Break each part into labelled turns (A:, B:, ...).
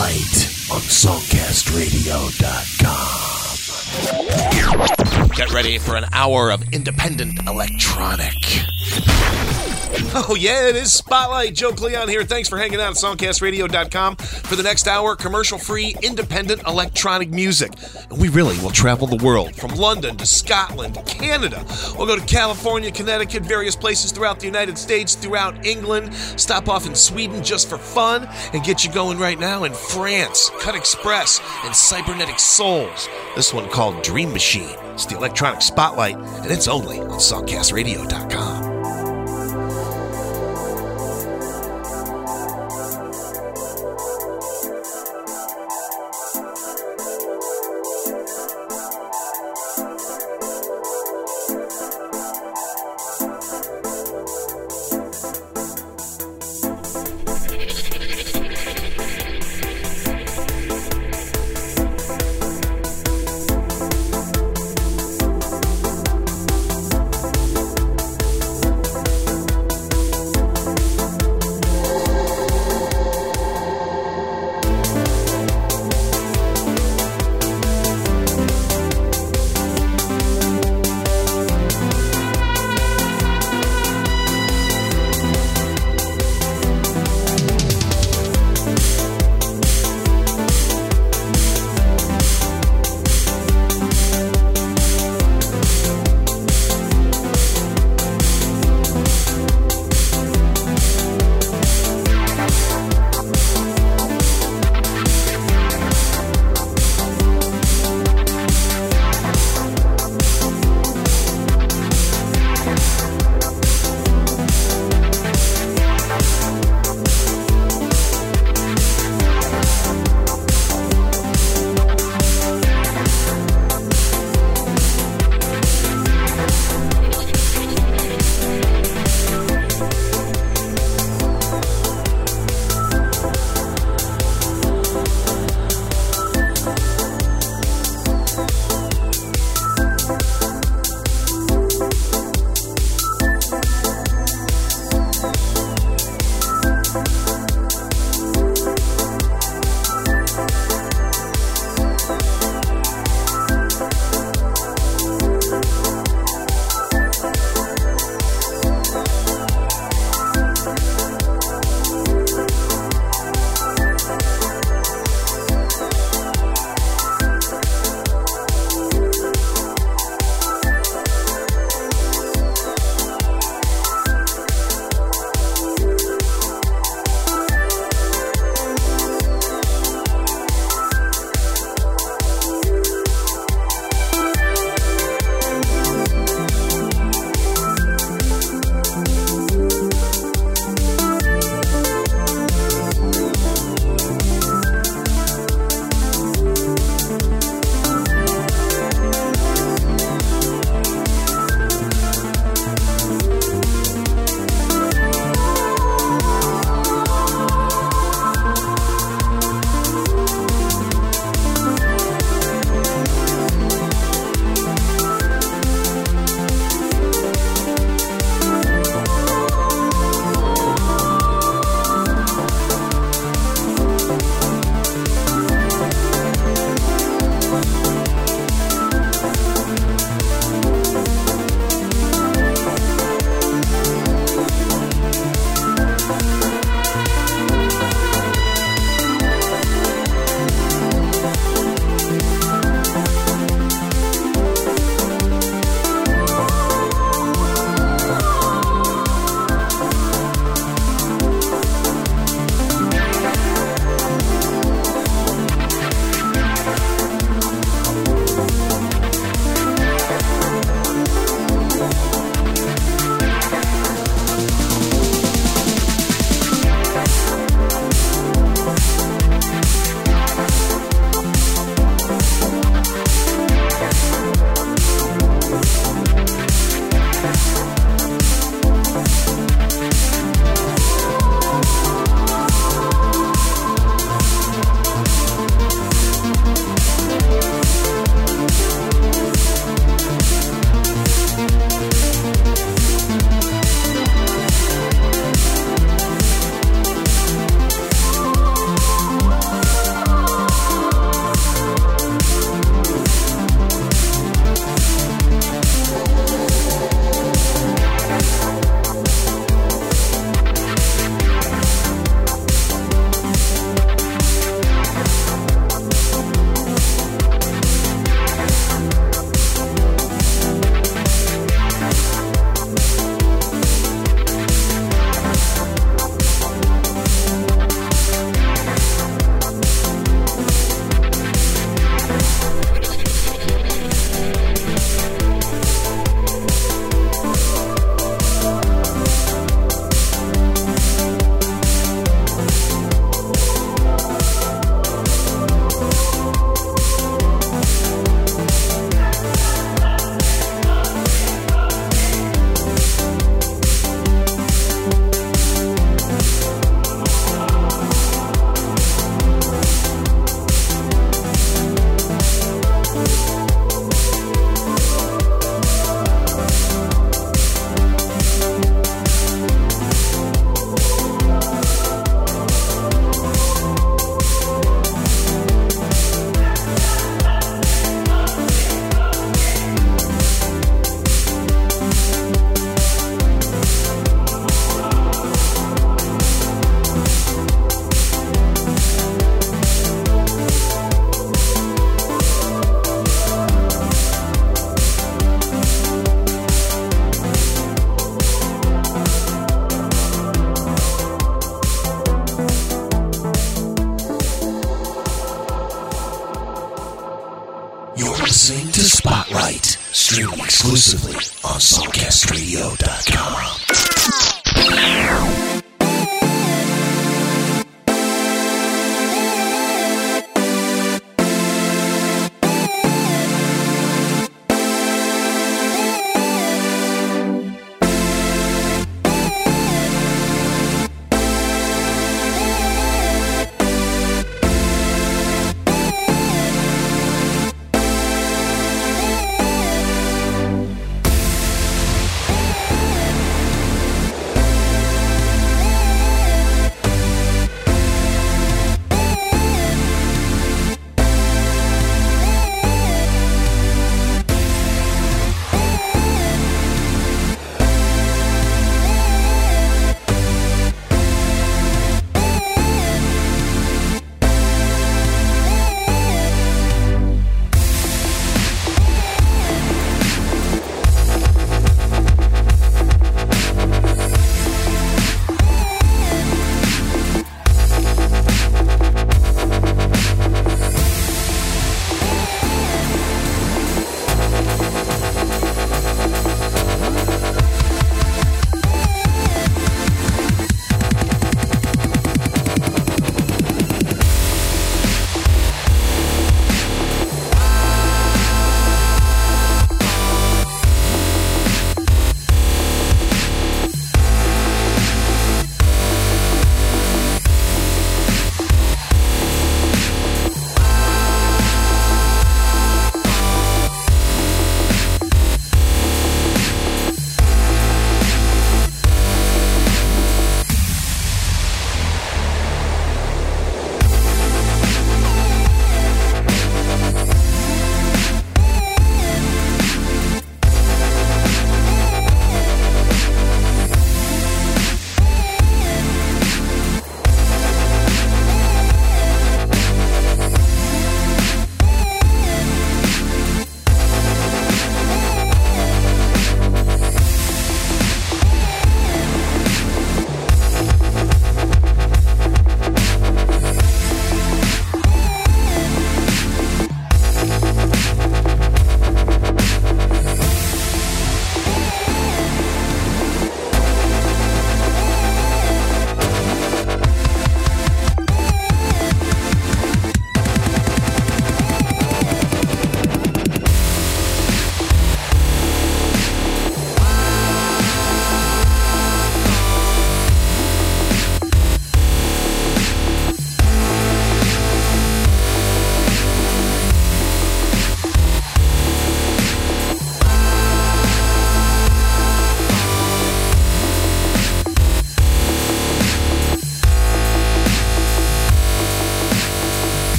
A: Spotlight on SongcastRadio.com.
B: Get ready for an hour of independent electronic. Oh, yeah, it is Spotlight. Joe Cleon here. Thanks for hanging out at songcastradio.com for the next hour commercial free independent electronic music. And we really will travel the world from London to Scotland, Canada. We'll go to California, Connecticut, various places throughout the United States, throughout England, stop off in Sweden just for fun, and get you going right now in France, Cut Express, and Cybernetic Souls. This one called Dream Machine. It's the electronic spotlight, and it's only on songcastradio.com.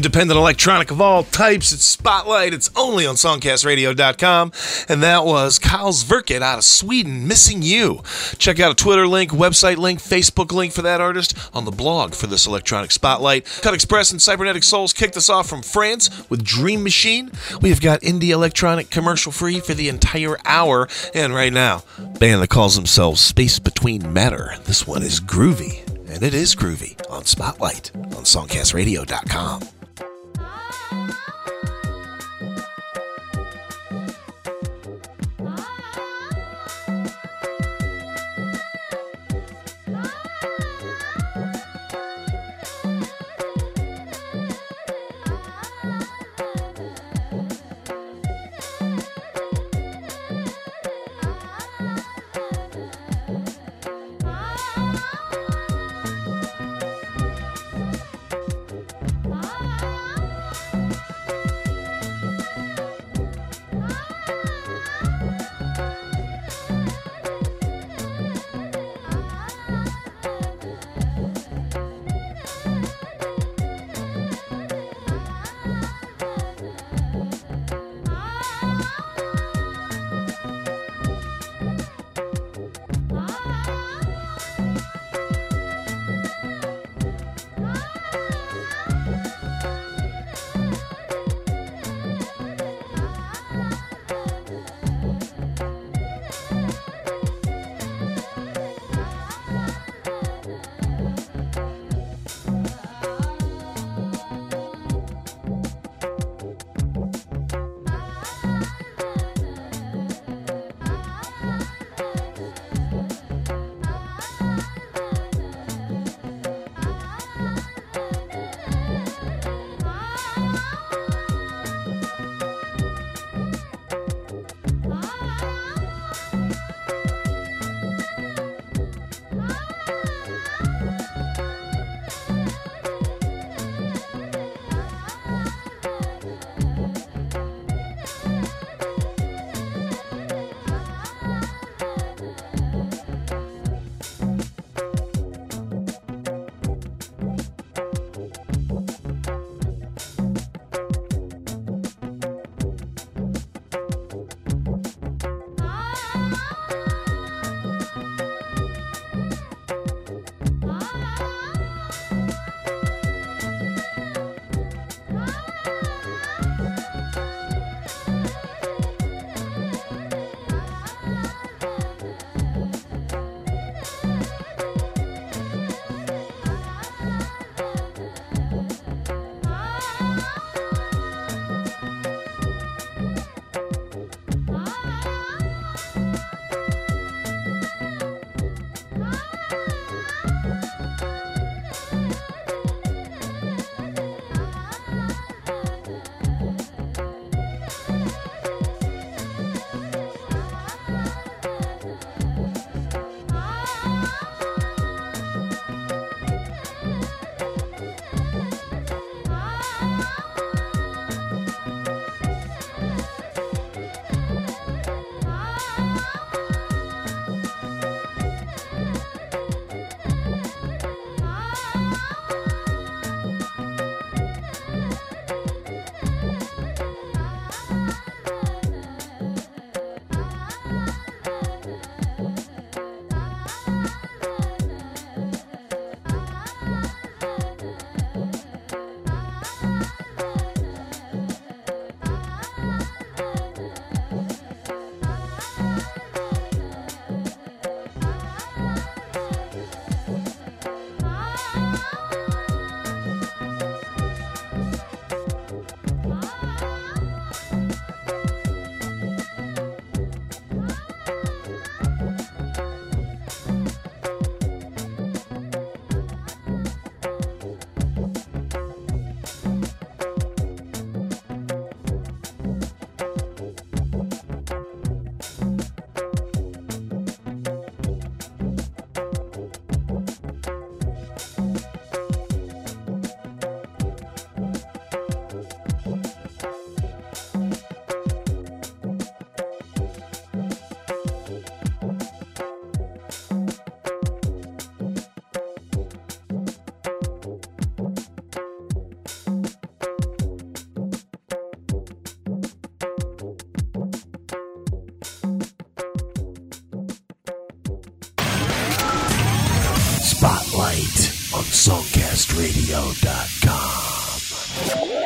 B: Independent electronic of all types. It's Spotlight. It's only on songcastradio.com. And that was Kyle Zverkit out of Sweden, Missing You. Check out a Twitter link, website link, Facebook link for that artist on the blog for this electronic spotlight. Cut Express and Cybernetic Souls kicked us off from France with Dream Machine. We have got indie electronic commercial free for the entire hour. And right now, band that calls themselves Space Between Matter. This one is groovy. And it is groovy on Spotlight on songcastradio.com. on SongcastRadio.com.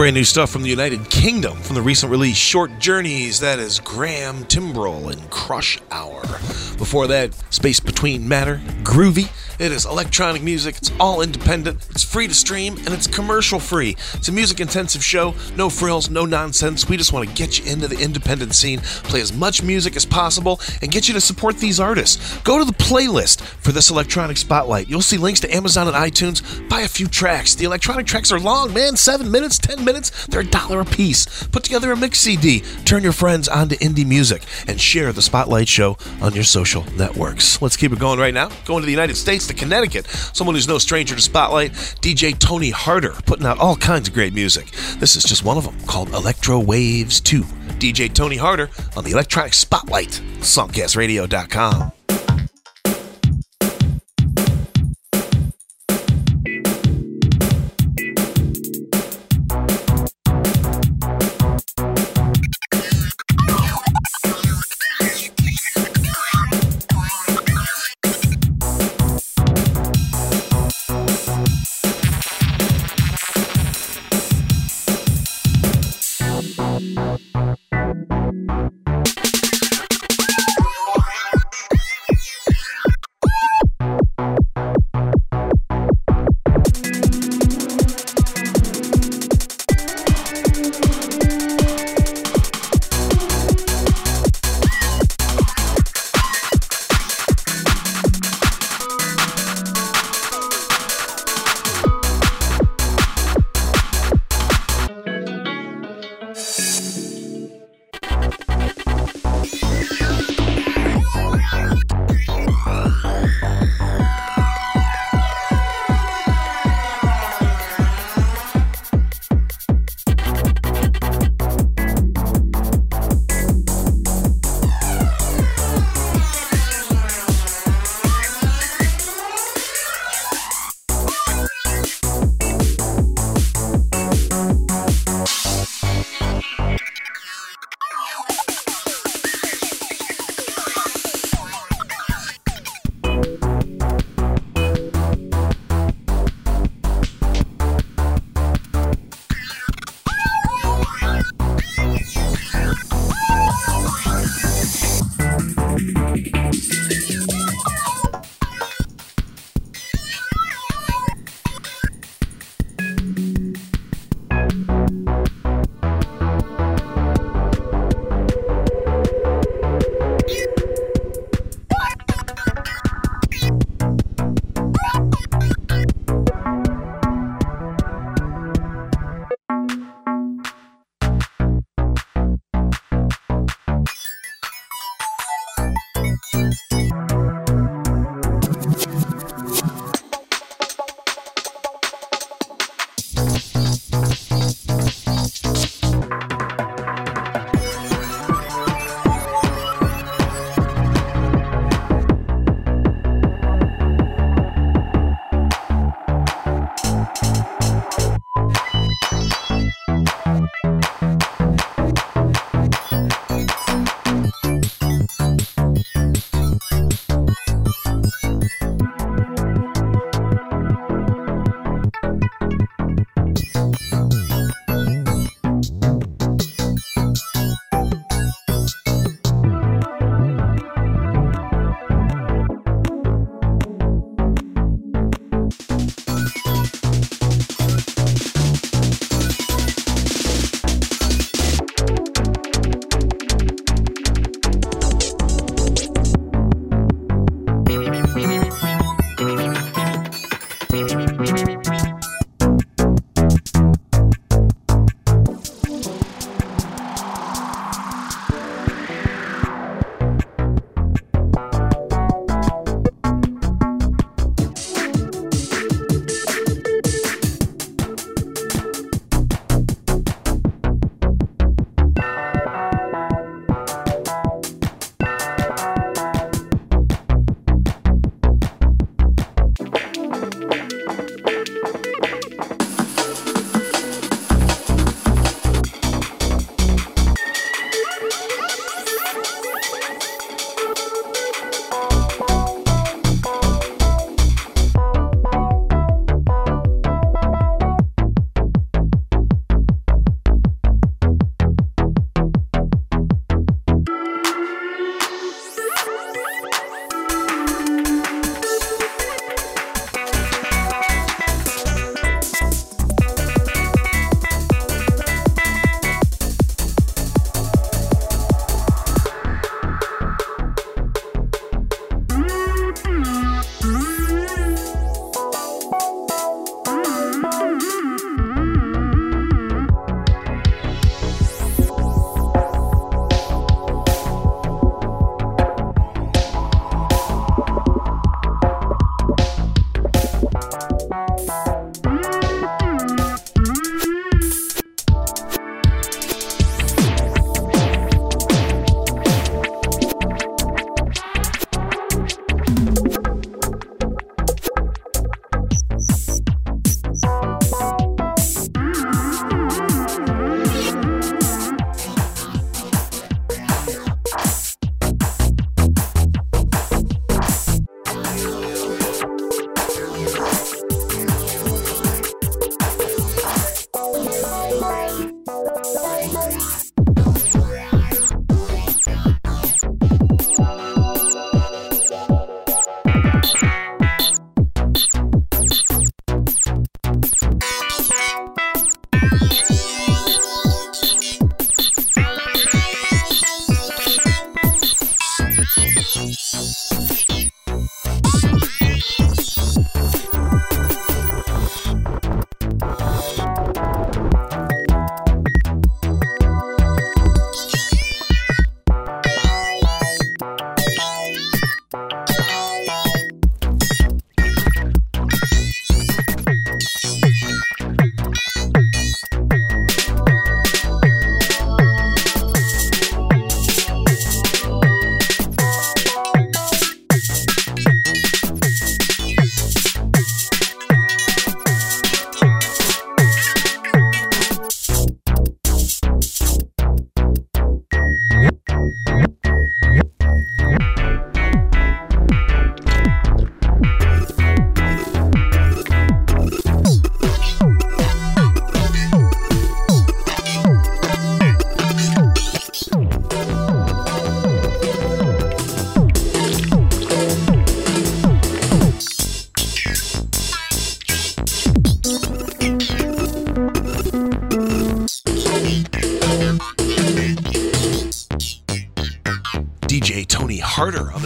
B: Brand new stuff from the United Kingdom from the recent release Short Journeys. That is Graham Timbrell and Crush Hour. Before that, Space Between Matter, Groovy. It is electronic music. It's all independent. It's free to stream and it's commercial free. It's a music intensive show. No frills, no nonsense. We just want to get you into the independent scene, play as much music as possible, and get you to support these artists. Go to the playlist for this electronic spotlight. You'll see links to Amazon and iTunes. Buy a few tracks. The electronic tracks are long, man. Seven minutes, ten minutes. They're a dollar a piece. Put together a mix CD. Turn your friends onto indie music and share the Spotlight Show on your social networks. Let's keep it going right now. Going to the United States to Connecticut. Someone who's no stranger to Spotlight, DJ Tony Harder, putting out all kinds of great music. This is just one of them called Electro Waves 2. DJ Tony Harder on the Electronic Spotlight, songcastradio.com.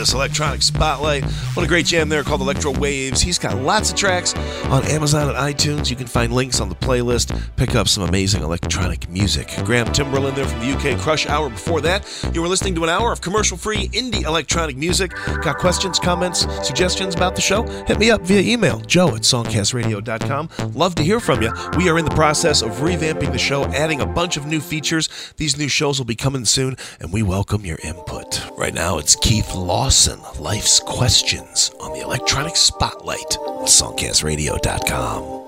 B: this electronic spotlight. What a great jam there called Electro Waves. He's got lots of tracks on Amazon and iTunes. You can find links on the playlist. Pick up some amazing electronic music. Graham Timberland there from the UK Crush Hour. Before that, you were listening to an hour of commercial free indie electronic music. Got questions, comments, suggestions about the show? Hit me up via email, joe at songcastradio.com. Love to hear from you. We are in the process of revamping the show, adding a bunch of new features. These new shows will be coming soon, and we welcome your input. Right now, it's Keith Lawson, Life's Questions, on the Electronic Spotlight on songcastradio.com.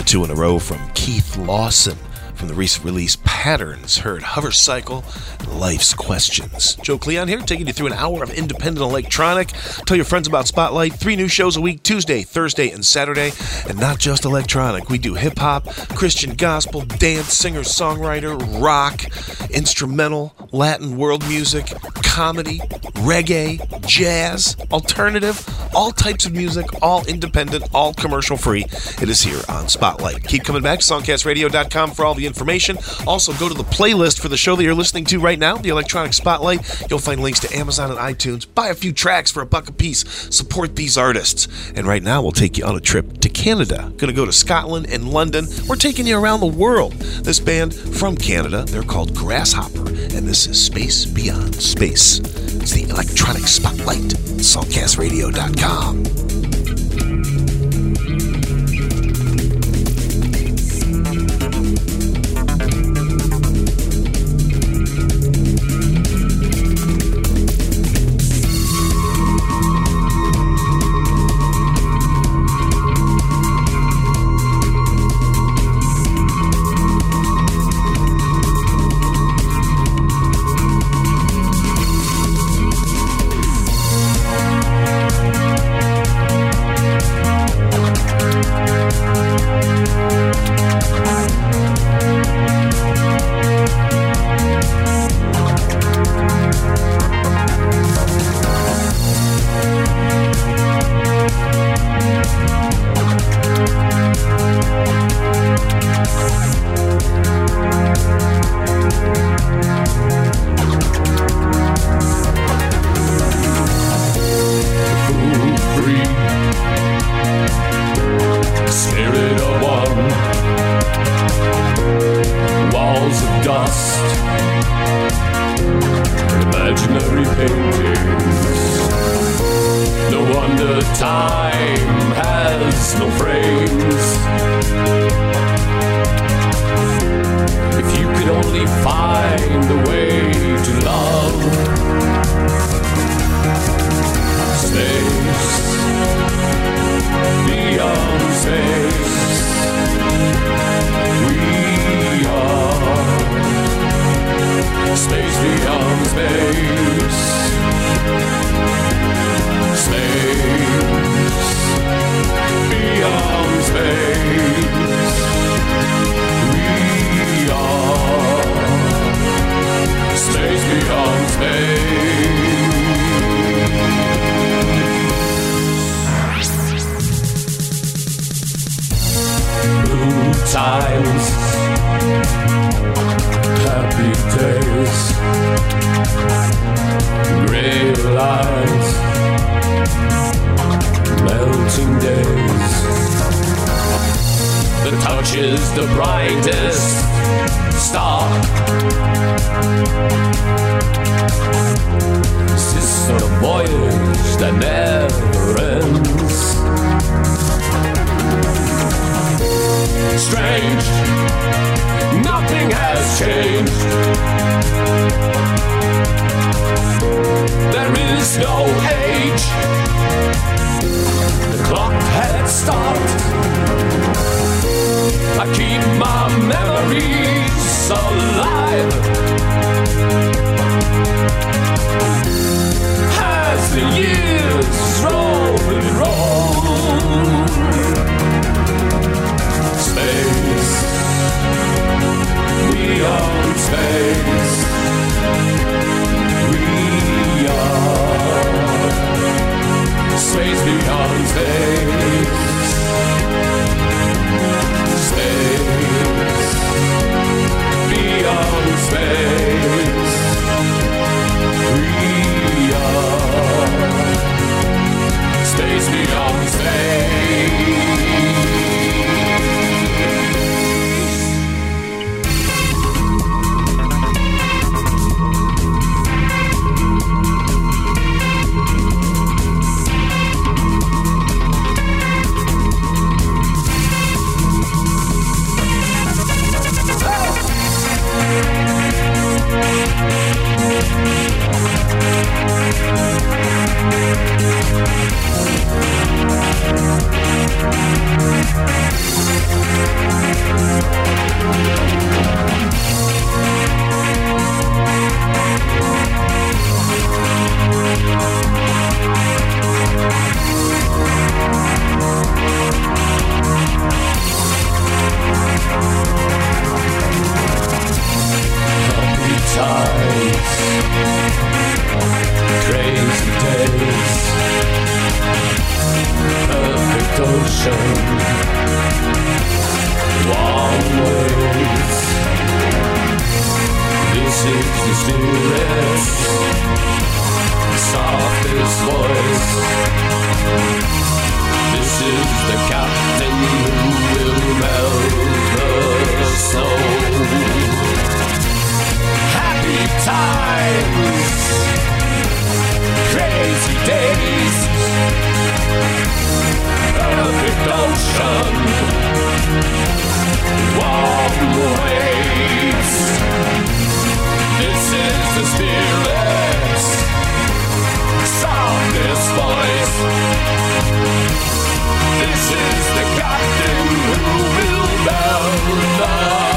B: California, two in a row from Keith Lawson from the recent release Patterns. Heard Hover Cycle, Life's Questions. Joe Cleon here, taking you through an hour of independent electronic. Tell your friends about Spotlight. Three new shows a week Tuesday, Thursday, and Saturday. And not just electronic. We do hip hop, Christian gospel, dance, singer songwriter, rock, instrumental, Latin world music, comedy, reggae, jazz, alternative, all types of music, all independent, all commercial free. It is here on Spotlight. Keep coming back to songcastradio.com for all the information. Also, go to the playlist for the show that you're listening to right now, the Electronic Spotlight. You'll find links to Amazon and iTunes. Buy a few tracks for a buck a piece. Support these artists. And right now, we'll take you on a trip to Canada. Going to go to Scotland and London. We're taking you around the world. This band from Canada, they're called Grasshopper, and this is Space Beyond Space. It's the Electronic Spotlight, songcastradio.com.
A: Come. No This is the captain who will melt the snow. Happy times, crazy days, perfect ocean, warm waves. This is the spirit. This voice. This is the captain who will melt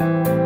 B: Bye.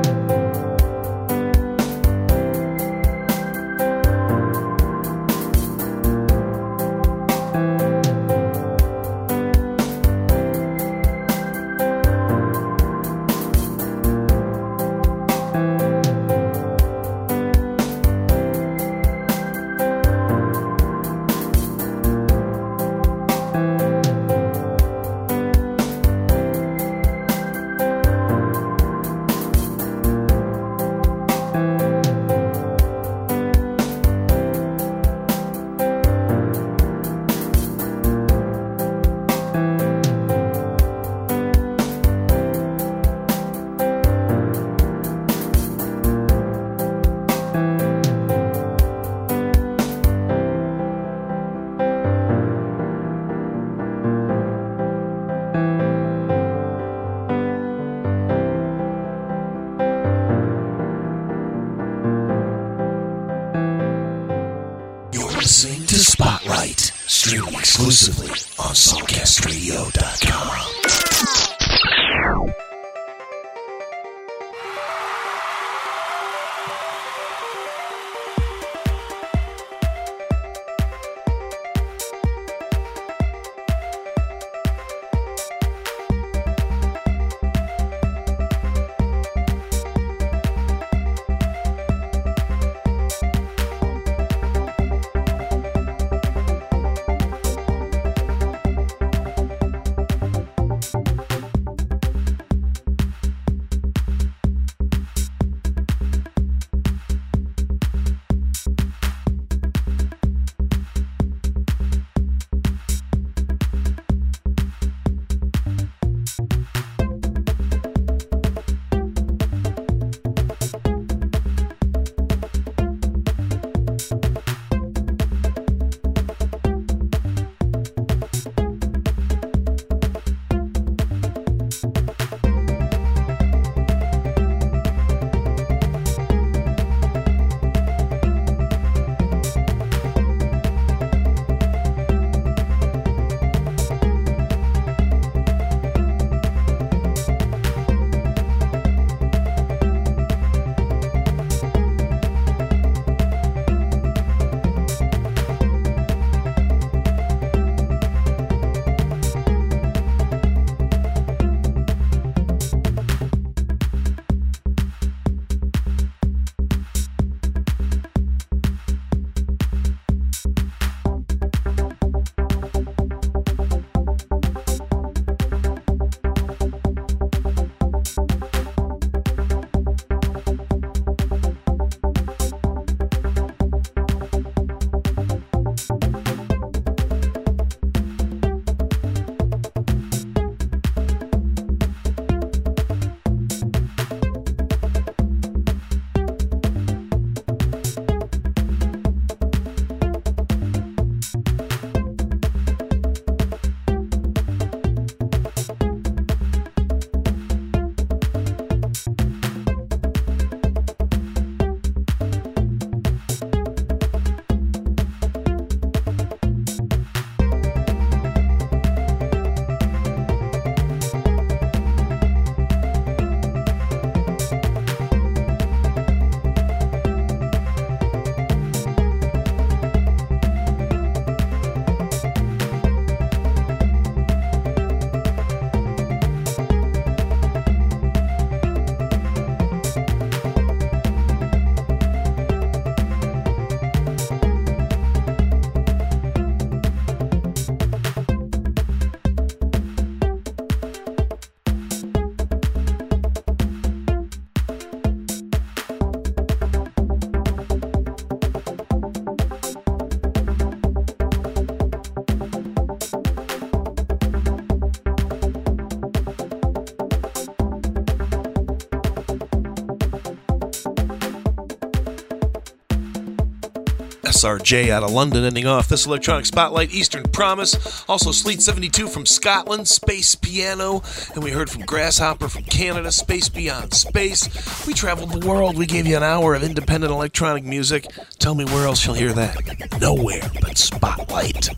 B: SRJ out of London, ending off this electronic spotlight. Eastern Promise, also Sleet 72 from Scotland, Space Piano, and we heard from Grasshopper from Canada, Space Beyond Space. We traveled the world. We gave you an hour of independent electronic music. Tell me where else you'll hear that. Nowhere.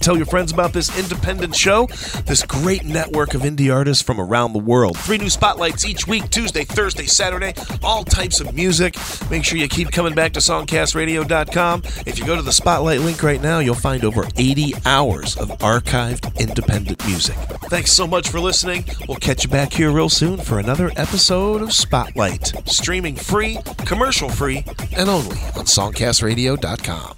B: Tell your friends about this independent show, this great network of indie artists from around the world. Three new spotlights each week Tuesday, Thursday, Saturday, all types of music. Make sure you keep coming back to songcastradio.com. If you go to the Spotlight link right now, you'll find over 80 hours of archived independent music. Thanks so much for listening. We'll catch you back here real soon for another episode of Spotlight. Streaming free, commercial free, and only on songcastradio.com.